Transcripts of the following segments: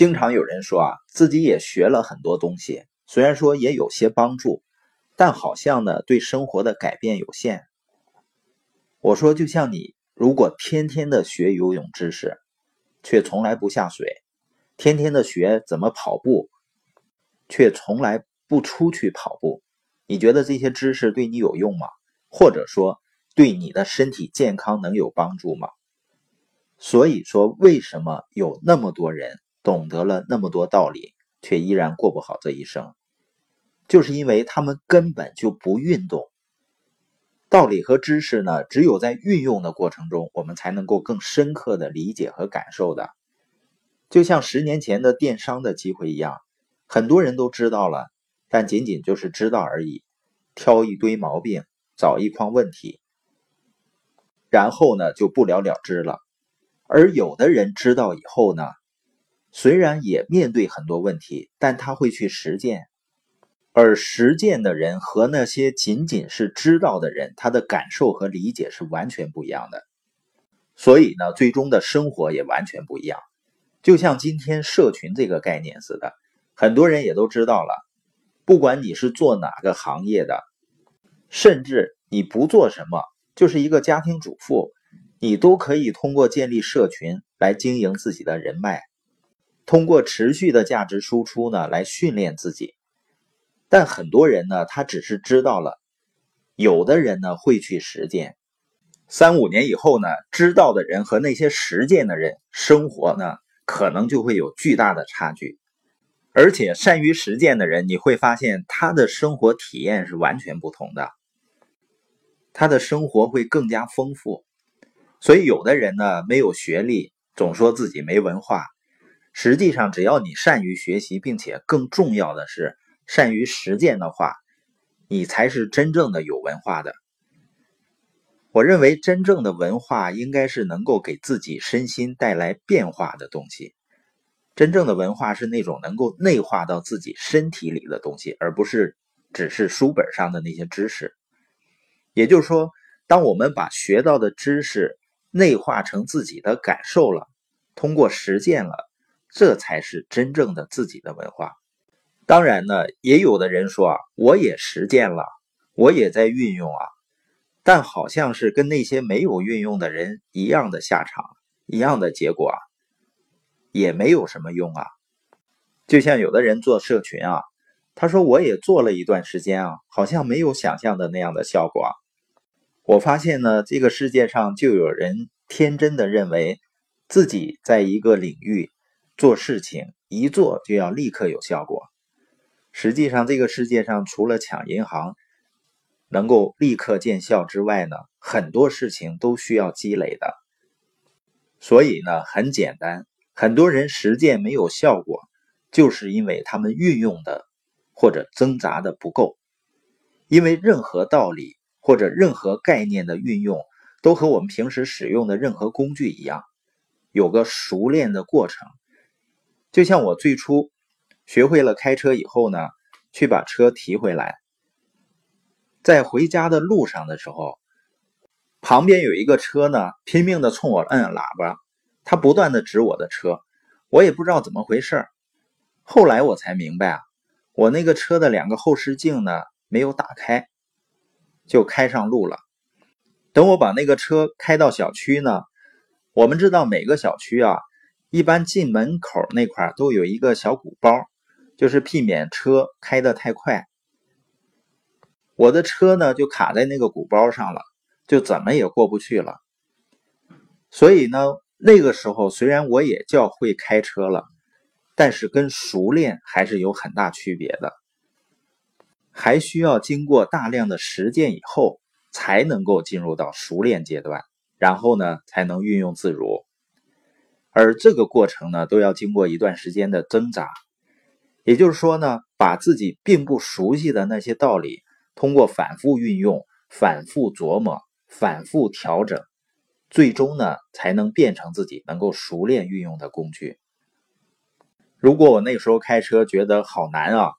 经常有人说啊，自己也学了很多东西，虽然说也有些帮助，但好像呢对生活的改变有限。我说，就像你如果天天的学游泳知识，却从来不下水；天天的学怎么跑步，却从来不出去跑步，你觉得这些知识对你有用吗？或者说，对你的身体健康能有帮助吗？所以说，为什么有那么多人？懂得了那么多道理，却依然过不好这一生，就是因为他们根本就不运动。道理和知识呢，只有在运用的过程中，我们才能够更深刻的理解和感受的。就像十年前的电商的机会一样，很多人都知道了，但仅仅就是知道而已，挑一堆毛病，找一筐问题，然后呢就不了了之了。而有的人知道以后呢？虽然也面对很多问题，但他会去实践，而实践的人和那些仅仅是知道的人，他的感受和理解是完全不一样的。所以呢，最终的生活也完全不一样。就像今天社群这个概念似的，很多人也都知道了。不管你是做哪个行业的，甚至你不做什么，就是一个家庭主妇，你都可以通过建立社群来经营自己的人脉。通过持续的价值输出呢，来训练自己。但很多人呢，他只是知道了；有的人呢，会去实践。三五年以后呢，知道的人和那些实践的人，生活呢，可能就会有巨大的差距。而且，善于实践的人，你会发现他的生活体验是完全不同的，他的生活会更加丰富。所以，有的人呢，没有学历，总说自己没文化。实际上，只要你善于学习，并且更重要的是善于实践的话，你才是真正的有文化的。我认为，真正的文化应该是能够给自己身心带来变化的东西。真正的文化是那种能够内化到自己身体里的东西，而不是只是书本上的那些知识。也就是说，当我们把学到的知识内化成自己的感受了，通过实践了。这才是真正的自己的文化。当然呢，也有的人说啊，我也实践了，我也在运用啊，但好像是跟那些没有运用的人一样的下场，一样的结果啊，也没有什么用啊。就像有的人做社群啊，他说我也做了一段时间啊，好像没有想象的那样的效果。我发现呢，这个世界上就有人天真的认为自己在一个领域。做事情一做就要立刻有效果，实际上这个世界上除了抢银行能够立刻见效之外呢，很多事情都需要积累的。所以呢，很简单，很多人实践没有效果，就是因为他们运用的或者挣扎的不够。因为任何道理或者任何概念的运用，都和我们平时使用的任何工具一样，有个熟练的过程。就像我最初学会了开车以后呢，去把车提回来，在回家的路上的时候，旁边有一个车呢，拼命的冲我摁喇叭，他不断的指我的车，我也不知道怎么回事后来我才明白啊，我那个车的两个后视镜呢没有打开，就开上路了。等我把那个车开到小区呢，我们知道每个小区啊。一般进门口那块都有一个小鼓包，就是避免车开得太快。我的车呢就卡在那个鼓包上了，就怎么也过不去了。所以呢，那个时候虽然我也叫会开车了，但是跟熟练还是有很大区别的，还需要经过大量的实践以后，才能够进入到熟练阶段，然后呢才能运用自如。而这个过程呢，都要经过一段时间的挣扎。也就是说呢，把自己并不熟悉的那些道理，通过反复运用、反复琢磨、反复调整，最终呢，才能变成自己能够熟练运用的工具。如果我那时候开车觉得好难啊，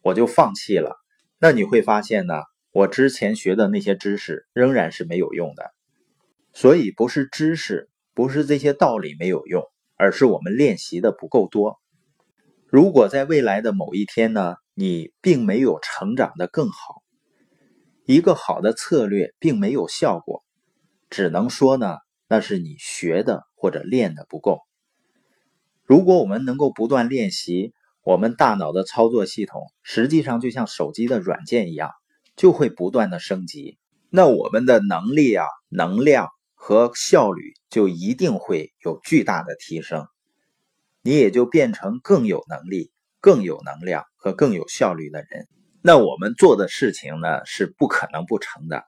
我就放弃了，那你会发现呢，我之前学的那些知识仍然是没有用的。所以不是知识。不是这些道理没有用，而是我们练习的不够多。如果在未来的某一天呢，你并没有成长的更好，一个好的策略并没有效果，只能说呢，那是你学的或者练的不够。如果我们能够不断练习，我们大脑的操作系统实际上就像手机的软件一样，就会不断的升级。那我们的能力啊、能量和效率就一定会有巨大的提升，你也就变成更有能力、更有能量和更有效率的人。那我们做的事情呢，是不可能不成的。